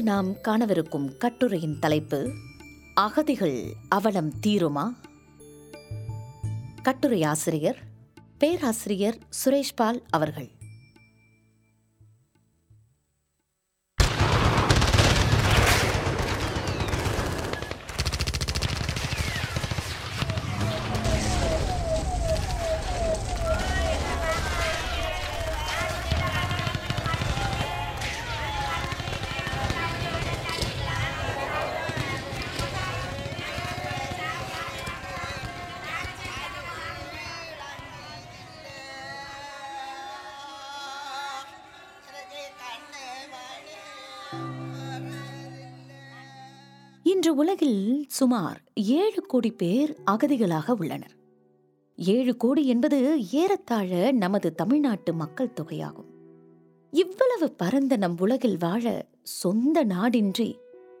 இன்று நாம் காணவிருக்கும் கட்டுரையின் தலைப்பு அகதிகள் அவலம் தீருமா? கட்டுரை ஆசிரியர் பேராசிரியர் சுரேஷ்பால் அவர்கள். இன்று உலகில் சுமார் ஏழு கோடி பேர் அகதிகளாக உள்ளனர். ஏழு கோடி என்பது ஏறத்தாழ நமது தமிழ்நாட்டு மக்கள் தொகையாகும். இவ்வளவு பரந்த நம் உலகில் வாழ சொந்த நாடின்றி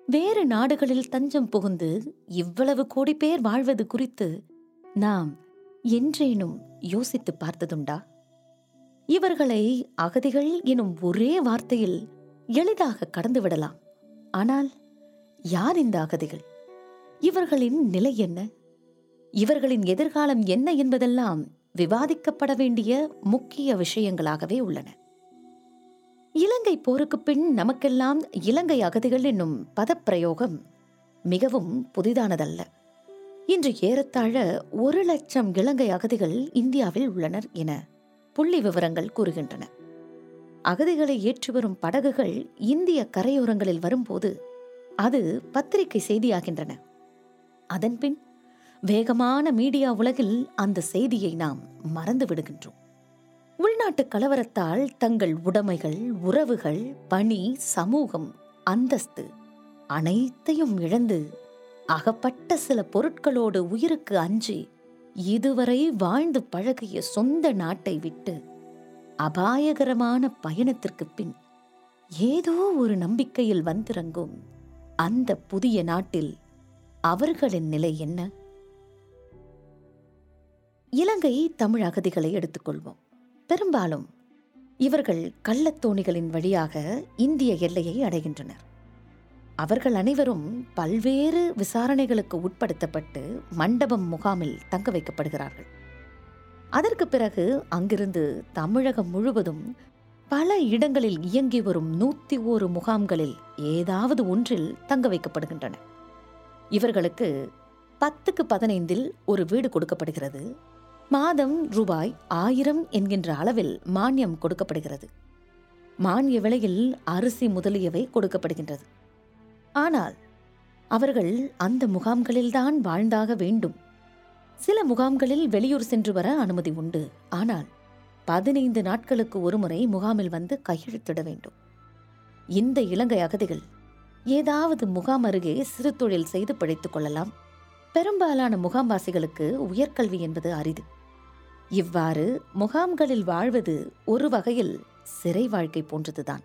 வேறு நாடுகளில் தஞ்சம் புகுந்து இவ்வளவு கோடி பேர் வாழ்வது குறித்து நாம் என்றேனும் யோசித்து பார்த்ததுண்டா? இவர்களை அகதிகள் எனும் ஒரே வார்த்தையில் எளிதாக கடந்து விடலாம் ஆனால் யார் இந்த அகதிகள்? இவர்களின் நிலை என்ன? இவர்களின் எதிர்காலம் என்ன என்பதெல்லாம் விவாதிக்கப்பட வேண்டிய முக்கிய விஷயங்களாகவே உள்ளன. இலங்கை போருக்கு பின் நமக்கெல்லாம் இலங்கை அகதிகள் என்னும் பதப்பிரயோகம் மிகவும் புதிதானதல்ல. இன்று ஏறத்தாழ ஒரு லட்சம் இலங்கை அகதிகள் இந்தியாவில் உள்ளனர் என புள்ளி விவரங்கள் கூறுகின்றன. அகதிகளை ஏற்றி வரும் படகுகள் இந்திய கரையோரங்களில் வரும்போது அது பத்திரிகை செய்தியாகின்றன. அதன்பின் வேகமான மீடியா உலகில் அந்த செய்தியை நாம் மறந்து விடுகின்றோம். உள்நாட்டு கலவரத்தால் தங்கள் உடைமைகள் உறவுகள் பணி சமூகம் அந்தஸ்து அனைத்தையும் இழந்து அகப்பட்ட சில பொருட்களோடு உயிருக்கு அஞ்சி இதுவரை வாழ்ந்து பழகிய சொந்த நாட்டை விட்டு அபாயகரமான பயணத்திற்கு பின் ஏதோ ஒரு நம்பிக்கையில் வந்திறங்கும் அந்த புதிய நாட்டில் அவர்களின் நிலை என்ன? இலங்கை தமிழ் அகதிகளை எடுத்துக்கொள்வோம். பெரும்பாலும் இவர்கள் கள்ளத்தோணிகளின் வழியாக இந்திய எல்லையை அடைகின்றனர். அவர்கள் அனைவரும் பல்வேறு விசாரணைகளுக்கு உட்படுத்தப்பட்டு மண்டபம் முகாமில் தங்க வைக்கப்படுகிறார்கள். அதற்கு பிறகு அங்கிருந்து தமிழகம் முழுவதும் பல இடங்களில் இயங்கி வரும் நூத்தி ஓரு முகாம்களில் ஏதாவது ஒன்றில் தங்க வைக்கப்படுகின்றன. இவர்களுக்கு பத்துக்கு பதினைந்தில் ஒரு வீடு கொடுக்கப்படுகிறது. மாதம் ரூபாய் ஆயிரம் என்கின்ற அளவில் மானியம் கொடுக்கப்படுகிறது. மானிய விலையில் அரிசி முதலியவை கொடுக்கப்படுகின்றது. ஆனால் அவர்கள் அந்த முகாம்களில்தான் வாழ்ந்தாக வேண்டும். சில முகாம்களில் வெளியூர் சென்று வர அனுமதி உண்டு. ஆனால் பதினைந்து நாட்களுக்கு ஒருமுறை முகாமில் வந்து கையெழுத்திட வேண்டும். இந்த இலங்கை அகதிகள் ஏதாவது முகாம் அருகே சிறு தொழில் செய்து பிழைத்துக் கொள்ளலாம். பெரும்பாலான முகாம்வாசிகளுக்கு உயர்கல்வி என்பது அரிது. இவ்வாறு முகாம்களில் வாழ்வது ஒரு வகையில் சிறை வாழ்க்கை போன்றதுதான்.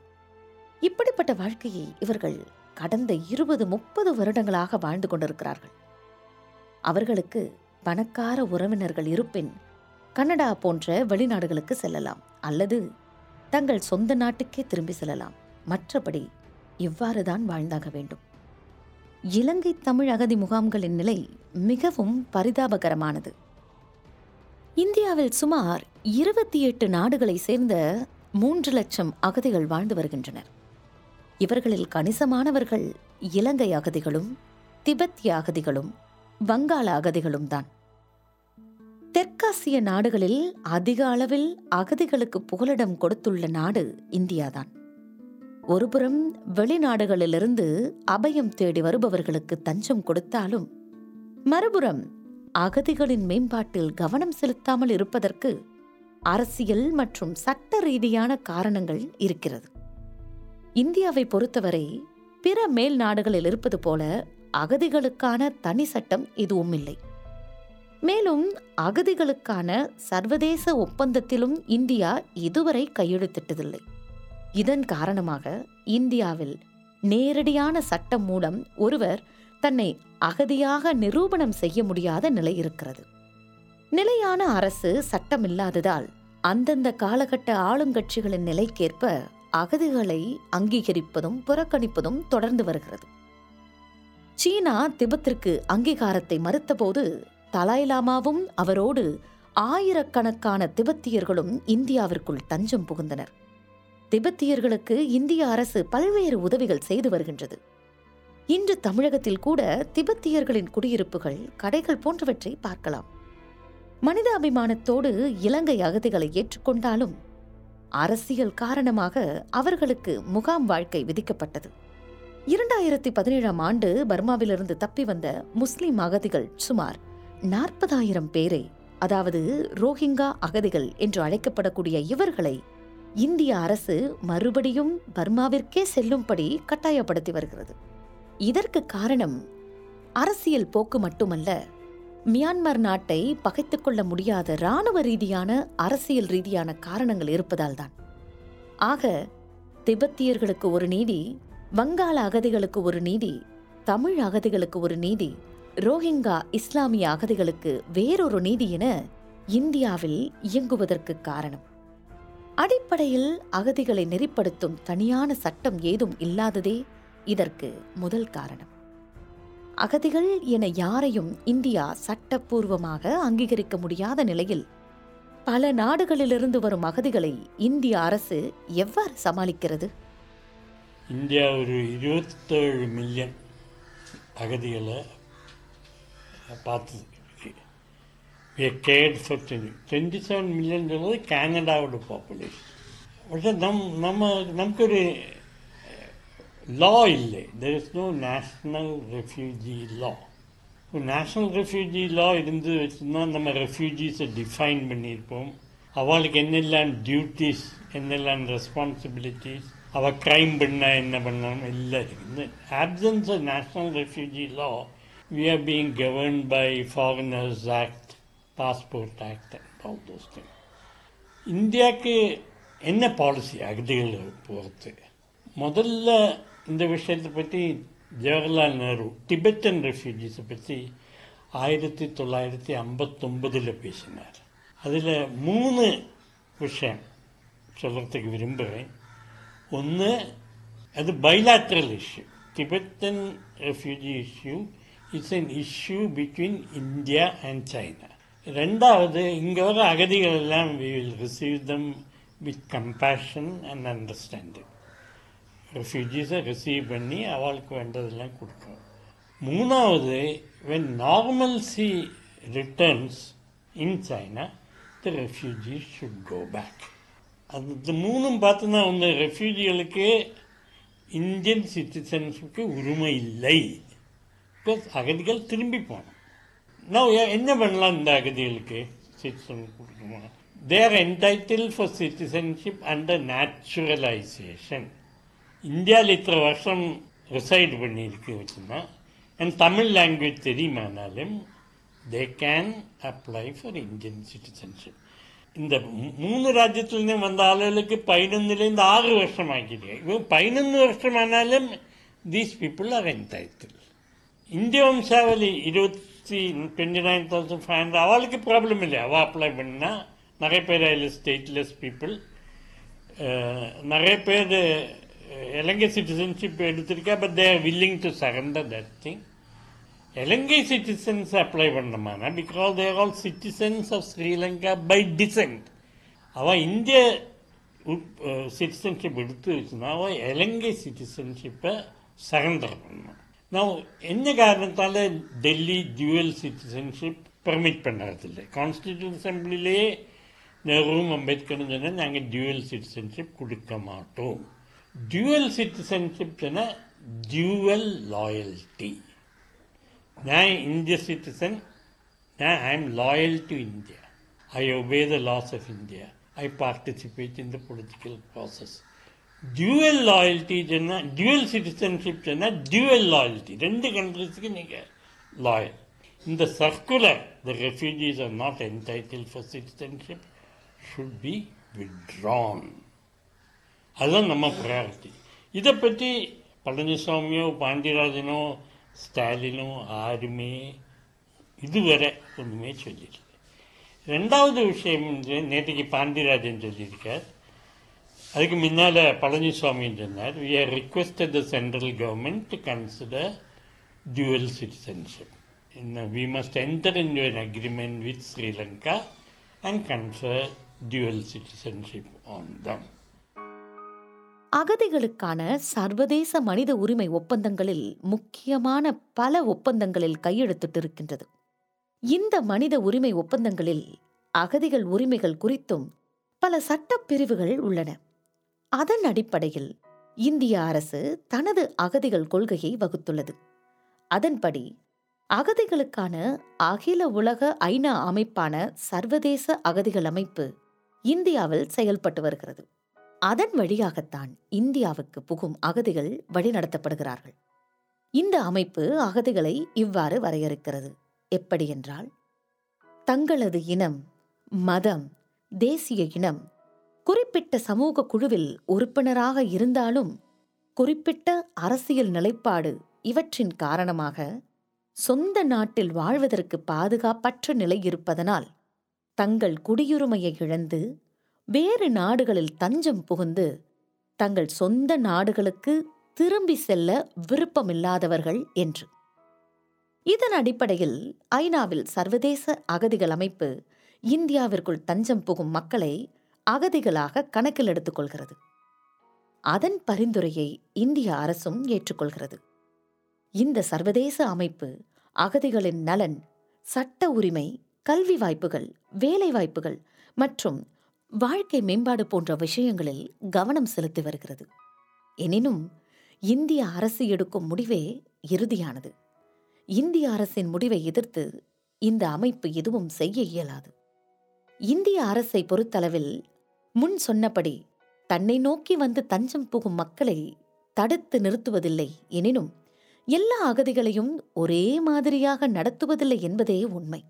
இப்படிப்பட்ட வாழ்க்கையை இவர்கள் கடந்த இருபது முப்பது வருடங்களாக வாழ்ந்து கொண்டிருக்கிறார்கள். அவர்களுக்கு பணக்கார உறவினர்கள் இருப்பின் கனடா போன்ற வெளிநாடுகளுக்கு செல்லலாம் அல்லது தங்கள் சொந்த நாட்டுக்கே திரும்பி செல்லலாம். மற்றபடி இவ்வாறுதான் வாழ்ந்தாக வேண்டும். இலங்கை தமிழ் அகதி முகாம்களின் நிலை மிகவும் பரிதாபகரமானது. இந்தியாவில் சுமார் இருபத்தி எட்டு நாடுகளை சேர்ந்த மூன்று லட்சம் அகதிகள் வாழ்ந்து வருகின்றனர். இவர்களில் கணிசமானவர்கள் இலங்கை அகதிகளும் திபெத்திய அகதிகளும் வங்காள அகதிகளும் தான் தெற்காசிய நாடுகளில் அதிக அளவில் அகதிகளுக்கு புகலிடம் கொடுத்துள்ள நாடு இந்தியாதான். ஒருபுறம் வெளிநாடுகளிலிருந்து அபயம் தேடி வருபவர்களுக்கு தஞ்சம் கொடுத்தாலும் மறுபுறம் அகதிகளின் மேம்பாட்டில் கவனம் செலுத்தாமல் இருப்பதற்கு அரசியல் மற்றும் சட்ட ரீதியான காரணங்கள் இருக்கிறது. இந்தியாவை பொறுத்தவரை பிற மேல் நாடுகளில் இருப்பது போல அகதிகளுக்கான தனி சட்டம் எதுவும் இல்லை. மேலும் அகதிகளுக்கான சர்வதேச ஒப்பந்தத்திலும் இந்தியா இதுவரை கையெழுத்திட்டதில்லை. இதன் காரணமாக இந்தியாவில் நேரடியான சட்டம் மூலம் ஒருவர் தன்னை அகதியாக நிரூபணம் செய்ய முடியாத நிலை இருக்கிறது. நிலையான அரசு சட்டம் இல்லாததால் அந்தந்த காலகட்ட ஆளுங்கட்சிகளின் நிலைக்கேற்ப அகதிகளை அங்கீகரிப்பதும் புறக்கணிப்பதும் தொடர்ந்து வருகிறது. சீனா திபெத்திற்கு அங்கீகாரத்தை மறுத்தபோது தலாய் லாமாவும் அவரோடு ஆயிரக்கணக்கான திபெத்தியர்களும் இந்தியாவிற்குள் தஞ்சம் புகுந்தனர். திபெத்தியர்களுக்கு இந்திய அரசு பல்வேறு உதவிகள் செய்து வருகின்றது. இன்று தமிழகத்தில் கூட திபெத்தியர்களின் குடியிருப்புகள் கடைகள் போன்றவற்றை பார்க்கலாம். மனித அபிமானத்தோடு இலங்கை அகதிகளை ஏற்றுக்கொண்டாலும் அரசியல் காரணமாக அவர்களுக்கு முகாம் வாழ்க்கை விதிக்கப்பட்டது. இரண்டாயிரத்தி பதினேழாம் ஆண்டு பர்மாவிலிருந்து தப்பி வந்த முஸ்லிம் அகதிகள் சுமார் நாற்பதாயிரம் பேரை அதாவது ரோஹிங்கா அகதிகள் என்று அழைக்கப்படக்கூடிய இவர்களை இந்திய அரசு மறுபடியும் பர்மாவிற்கே செல்லும்படி கட்டாயப்படுத்தி வருகிறது. இதற்கு காரணம் அரசியல் போக்கு மட்டுமல்ல மியான்மர் நாட்டை பகைத்து கொள்ள முடியாத இராணுவ ரீதியான அரசியல் ரீதியான காரணங்கள் இருப்பதால்தான். ஆக திபெத்தியர்களுக்கு ஒரு நீதி வங்காள அகதிகளுக்கு ஒரு நீதி தமிழ் அகதிகளுக்கு ஒரு நீதி ரோஹிங்கா இஸ்லாமிய அகதிகளுக்கு வேறொரு நீதி என இந்தியாவில் இயங்குவதற்கு காரணம். அடிப்படையில் அகதிகளை நெறிப்படுத்தும் தனியான சட்டம் ஏதும் இல்லாததே இதற்கு முதல் காரணம். அகதிகள் என யாரையும் இந்தியா சட்டப்பூர்வமாக அங்கீகரிக்க முடியாத நிலையில் பல நாடுகளிலிருந்து வரும் அகதிகளை இந்திய அரசு எவ்வாறு சமாளிக்கிறது? இந்தியா ஒரு இருபத்தேழு மில்லியன் அகதிகளை பார்த்தது gate for twenty twenty seven million சொல்றது கனடாவோட பாப்புலேஷன் പക്ഷെ നം നമ്മ നമുക്കൊരു ലോ ഇല്ലേ there is no national refugee law national refugee law இருந்து வச்சுருந்தா நம்ம ரெஃப்யூஜிஸை டிஃபைன் பண்ணியிருப்போம் அவளுக்கு என்னெல்லாம் டியூட்டிஸ் என்னெல்லாம் ரெஸ்பான்சிபிலிட்டிஸ் அவள் க்ரைம் பண்ணால் என்ன பண்ணணும் எல்லாம் இருக்குது இந்த options of national refugee law we are being govern by foreigners act passport act all those thing இந்தியாவுக்கு என்ன பாலிசி அகதிகளை பொறுத்து முதல்ல இந்த விஷயத்தை பற்றி ஜவஹர்லால் நேரு டிபெத்தன் ரெஃப்யூஜிஸை பற்றி ஆயிரத்தி தொள்ளாயிரத்தி ஐம்பத்தொம்பதில் பேசினார் அதில் மூணு விஷயம் சொல்கிறதுக்கு விரும்புகிறேன் ஒன்று அது bilateral issue Tibetan refugee issue it's an issue between India and China ரெண்டாவது இங்கே வர அகதிகள் எல்லாம் we will receive them with compassion and understanding ரெஃப்யூஜிஸை receive பண்ணி அவளுக்கு வேண்டதெல்லாம் கொடுக்கணும். மூணாவது when normalcy returns in China the refugee should go back அது மூணும் பார்த்தோன்னா வந்து ரெஃப்யூஜிகளுக்கு இந்தியன் சிட்டிசன்ஸுக்கு உரிமை இல்லை. பிளஸ் அகதிகள் திரும்பி போகணும். நான் என்ன பண்ணலாம் இந்த அகதிகளுக்கு? சிட்டிசன் கொடுக்கணும் they're entitled for citizenship under naturalisation இந்தியாவில் இத்தனை வருஷம் ரிசைட் பண்ணியிருக்கு வச்சுன்னா and Tamil language தெரியுமானாலும் they can apply for Indian citizenship இந்த மூணு ராஜ்யத்துலேருந்து வந்த ஆளுகளுக்கு பதினொன்னுலேருந்து ஆறு வருஷம் ஆக்கிட்டு இவங்க பதினொன்று வருஷம் ஆனாலும் தீஸ் பீப்புள் ஆர் என்டைட்டில் இந்திய வம்சாவளி இருபத்தி twenty nine thousand five hundred அவளுக்கு ப்ராப்ளம் இல்லை அவள் அப்ளை பண்ணால் நிறைய பேர் அதில் ஸ்டேட்லெஸ் பீப்புள் நிறைய பேர் இலங்கை citizenship எடுத்திருக்கா but they're willing to surrender that thing Ilangai citizens apply பண்ணமானா because they're all citizens of Sri Lanka by descent அவன் இந்திய சிட்டிசன்ஷிப் எடுத்து வச்சுன்னா அவன் இலங்கை சிட்டிசன்ஷிப்பை சரண்டர் பண்ணான் நான் என்ன காரணத்தால் டெல்லி டியூவல் சிட்டிசன்ஷிப் பெர்மிட் பண்ணுறதில்லை? கான்ஸ்டியூஷன் அசம்பிளிலேயே நெஹ்ரும் அம்பேத்கரும் சொன்னால் நாங்கள் டியூவல் சிட்டிசன்ஷிப் கொடுக்க மாட்டோம். டியூவல் சிட்டிசன்ஷிப் சொன்னால் டியூவல் லாயல்ட்டி நான் இந்திய சிட்டிசன் நான் I am loyal to India I obey the laws of India I participate in the political process dual loyalty சொன்னால் டியூவல் சிட்டிசன்ஷிப் சொன்னால் டியூவல் லாயல்ட்டி ரெண்டு கண்ட்ரிஸுக்கு நீங்கள் லாயல் இந்த circular the refugees are not entitled for citizenship should be withdrawn அதுதான் நம்ம priority இதை பற்றி பழனிசாமியோ பாண்டியராஜனோ ஸ்டாலினோ யாருமே இதுவரை ஒன்றுமே சொல்லியிருக்கு ரெண்டாவது விஷயம் வந்து நேற்றுக்கு பாண்டியராஜன் சொல்லியிருக்கார். அதுக்கு முன்னால் பழனிசாமி சொன்னார் we are requested the central government to consider dual citizenship. In, we we must enter into an agreement with Sri Lanka and confer dual citizenship on them. அகதிகளுக்கான சர்வதேச மனித உரிமை ஒப்பந்தங்களில் முக்கியமான பல ஒப்பந்தங்களில் கையெழுத்திட்டிருக்கின்றது இந்த மனித உரிமை ஒப்பந்தங்களில் அகதிகள் உரிமைகள் குறித்தும் பல சட்டப் பிரிவுகள் உள்ளன அதன் அடிப்படையில் இந்திய அரசு தனது அகதிகள் கொள்கையை வகுத்துள்ளது. அதன்படி அகதிகளுக்கான அகில உலக ஐநா அமைப்பான சர்வதேச அகதிகள் அமைப்பு இந்தியாவில் செயல்பட்டு வருகிறது. அதன் வழியாகத்தான் இந்தியாவுக்கு புகும் அகதிகள் வழிநடத்தப்படுகிறார்கள். இந்த அமைப்பு அகதிகளை இவ்வாறு வரையறுக்கிறது. எப்படி என்றால் தங்களது இனம் மதம் தேசிய இனம் குறிப்பிட்ட சமூக குழுவில் உறுப்பினராக இருந்தாலும் குறிப்பிட்ட அரசியல் நிலைப்பாடு இவற்றின் காரணமாக சொந்த நாட்டில் வாழ்வதற்கு பாதுகாப்பற்ற நிலை இருப்பதனால் தங்கள் குடியுரிமையை இழந்து வேறு நாடுகளில் தஞ்சம் புகுந்து தங்கள் சொந்த நாடுகளுக்கு திரும்பி செல்ல விருப்பமில்லாதவர்கள் என்று. இதன் அடிப்படையில் ஐநாவில் சர்வதேச அகதிகள் அமைப்பு இந்தியாவிற்குள் தஞ்சம் புகும் மக்களை அகதிகளாக கணக்கில் எடுத்துக்கொள்கிறது. அதன் பரிந்துரையை இந்திய அரசும் ஏற்றுக்கொள்கிறது. இந்த சர்வதேச அமைப்பு அகதிகளின் நலன் சட்ட உரிமை கல்வி வாய்ப்புகள் வேலை வாய்ப்புகள் மற்றும் வாழ்க்கை மேம்பாடு போன்ற விஷயங்களில் கவனம் செலுத்தி வருகிறது. எனினும் இந்திய அரசு எடுக்கும் முடிவே இறுதியானது. இந்திய அரசின் முடிவை எதிர்த்து இந்த அமைப்பு எதுவும் செய்ய இயலாது. இந்திய அரசை பொறுத்தளவில் முன் சொன்னபடி தன்னை நோக்கி வந்து தஞ்சம் புகும் மக்களை தடுத்து நிறுத்துவதில்லை எனினும் எல்லா அகதிகளையும் ஒரே மாதிரியாக நடத்துவதில்லை என்பதே உண்மை.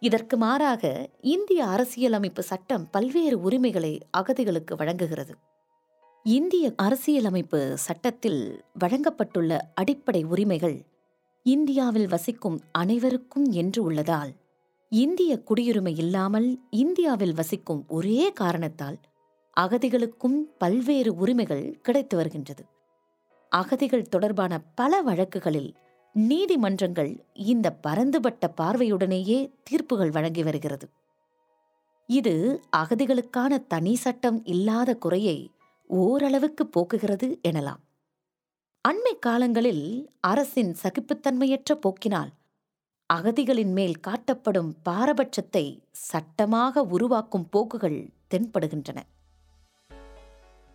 இதற்கு மாறாக இந்திய அரசியலமைப்பு சட்டம் பல்வேறு உரிமைகளை அகதிகளுக்கு வழங்குகிறது. இந்திய அரசியலமைப்பு சட்டத்தில் வழங்கப்பட்டுள்ள அடிப்படை உரிமைகள் இந்தியாவில் வசிக்கும் அனைவருக்கும் என்று உள்ளதால் இந்திய குடியுரிமை இல்லாமல் இந்தியாவில் வசிக்கும் ஒரே காரணத்தால் அகதிகளுக்கும் பல்வேறு உரிமைகள் கிடைத்து வருகின்றது. அகதிகள் தொடர்பான பல வழக்குகளில் நீதிமன்றங்கள் இந்த பரந்துபட்ட பார்வையுடனேயே தீர்ப்புகள் வழங்கி வருகிறது. இது அகதிகளுக்கான தனி சட்டம் இல்லாத குறையை ஓரளவுக்கு போக்குகிறது எனலாம். அண்மை காலங்களில் அரசின் சகிப்புத்தன்மையற்ற போக்கினால் அகதிகளின் மேல் காட்டப்படும் பாரபட்சத்தை சட்டமாக உருவாக்கும் போக்குகள் தென்படுகின்றன.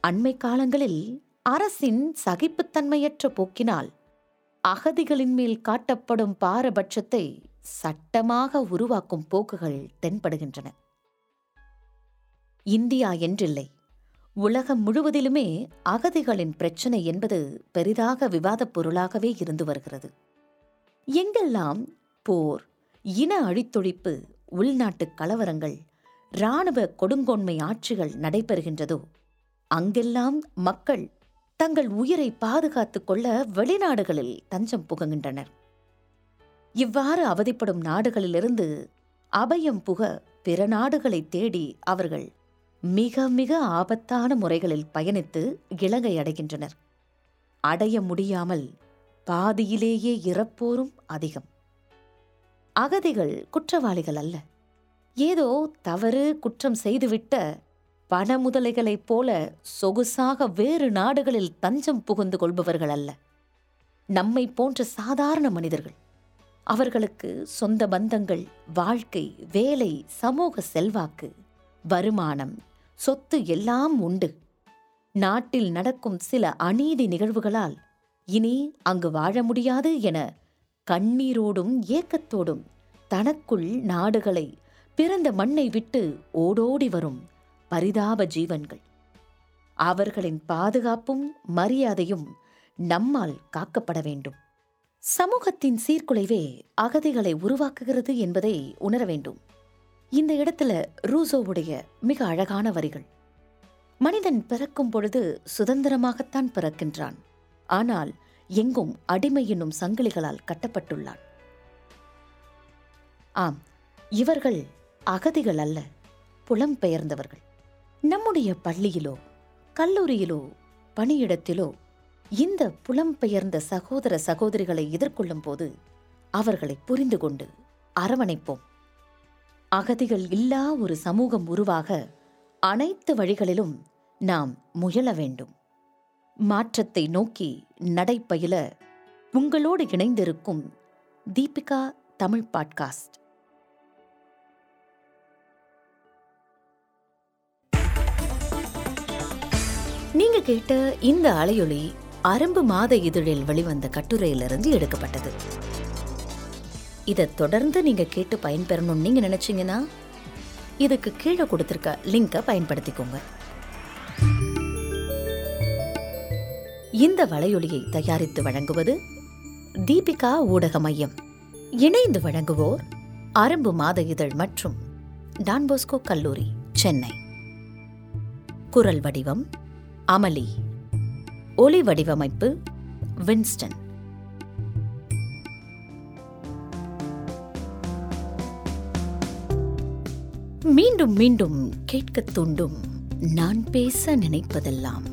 அண்மை காலங்களில் அரசின் சகிப்புத்தன்மையற்ற போக்கினால் அகதிகளின் மேல் காட்டப்படும் பாரபட்சத்தை சட்டமாக உருவாக்கும் போக்குகள் தென்படுகின்றன. இந்தியா என்றில்லை. உலகம் முழுவதிலுமே அகதிகளின் பிரச்சனை என்பது பெரிதாக விவாதப் பொருளாகவே இருந்து வருகிறது. எங்கெல்லாம் போர் இன அழித்தொழிப்பு உள்நாட்டு கலவரங்கள் இராணுவ கொடுங்கோன்மை ஆட்சிகள் நடைபெறுகின்றதோ? அங்கெல்லாம் மக்கள் தங்கள் உயிரை பாதுகாத்து கொள்ள வெளிநாடுகளில் தஞ்சம் புகுகின்றனர். இவ்வாறு அவதிப்படும் நாடுகளிலிருந்து அபயம் புக பிற நாடுகளை தேடி அவர்கள் மிக மிக ஆபத்தான முறைகளில் பயணித்து இலங்கை அடைகின்றனர். அடைய முடியாமல் பாதியிலேயே இறப்போரும் அதிகம். அகதிகள் குற்றவாளிகள் அல்ல. ஏதோ தவறு குற்றம் செய்துவிட்ட பண முதலைகளைப் போல சொகுசாக வேறு நாடுகளில் தஞ்சம் புகுந்து கொள்பவர்கள் அல்ல. நம்மை போன்ற சாதாரண மனிதர்கள். அவர்களுக்கு சொந்த பந்தங்கள் வாழ்க்கை வேலை சமூக செல்வாக்கு வருமானம் சொத்து எல்லாம் உண்டு. நாட்டில் நடக்கும் சில அநீதி நிகழ்வுகளால் இனி அங்கு வாழ முடியாது என கண்ணீரோடும் ஏக்கத்தோடும் தனக்குள் நாடுகளை பிறந்த மண்ணை விட்டு ஓடோடி வரும் பரிதாப ஜீவன்கள். அவர்களின் பாதுகாப்பும் மரியாதையும் நம்மால் காக்கப்பட வேண்டும். சமூகத்தின் சீர்குலைவே அகதிகளை உருவாக்குகிறது என்பதை உணர வேண்டும். இந்த இடத்துல ரூசோவுடைய மிக அழகான வரிகள். மனிதன் பிறக்கும் பொழுது சுதந்திரமாகத்தான் பிறக்கின்றான். ஆனால் எங்கும் அடிமை என்னும் சங்கிலிகளால் கட்டப்பட்டுள்ளான். ஆம் இவர்கள் அகதிகள் அல்ல புலம்பெயர்ந்தவர்கள் நம்முடைய பள்ளியிலோ கல்லூரியிலோ பணியிடத்திலோ இந்த புலம்பெயர்ந்த சகோதர சகோதரிகளை எதிர்கொள்ளும் போது அவர்களை புரிந்து கொண்டு அரவணைப்போம். அகதிகள் இல்லா ஒரு சமூகம் உருவாக அனைத்து வழிகளிலும் நாம் முயல வேண்டும். மாற்றத்தை நோக்கி நடைப்பயில உங்களோடு இணைந்திருக்கும் தீபிகா தமிழ் பாட்காஸ்ட். நீங்க கேட்ட இந்த அலையொளி அரம்பு மாத இதழில் வெளிவந்த கட்டுரையிலிருந்து எடுக்கப்பட்டது. இதை தொடர்ந்து நீங்க கேட்டு பயன்பெறணும்னு நீங்க நினைச்சீங்கன்னா இதுக்கு கீழே கொடுத்துருக்க லிங்கை பயன்படுத்திக்கோங்க. இந்த வலையொலியை தயாரித்து வழங்குவது தீபிகா ஊடக மையம். இணைந்து வழங்குவோர் அரம்பு மாத இதழ் மற்றும் டான்போஸ்கோ கல்லூரி சென்னை. குரல் வடிவம் அமளி. ஒலி வடிவமைப்பு வின்ஸ்டன். மீண்டும் மீண்டும் கேட்கத் தூண்டும் நான் பேச நினைப்பதெல்லாம்.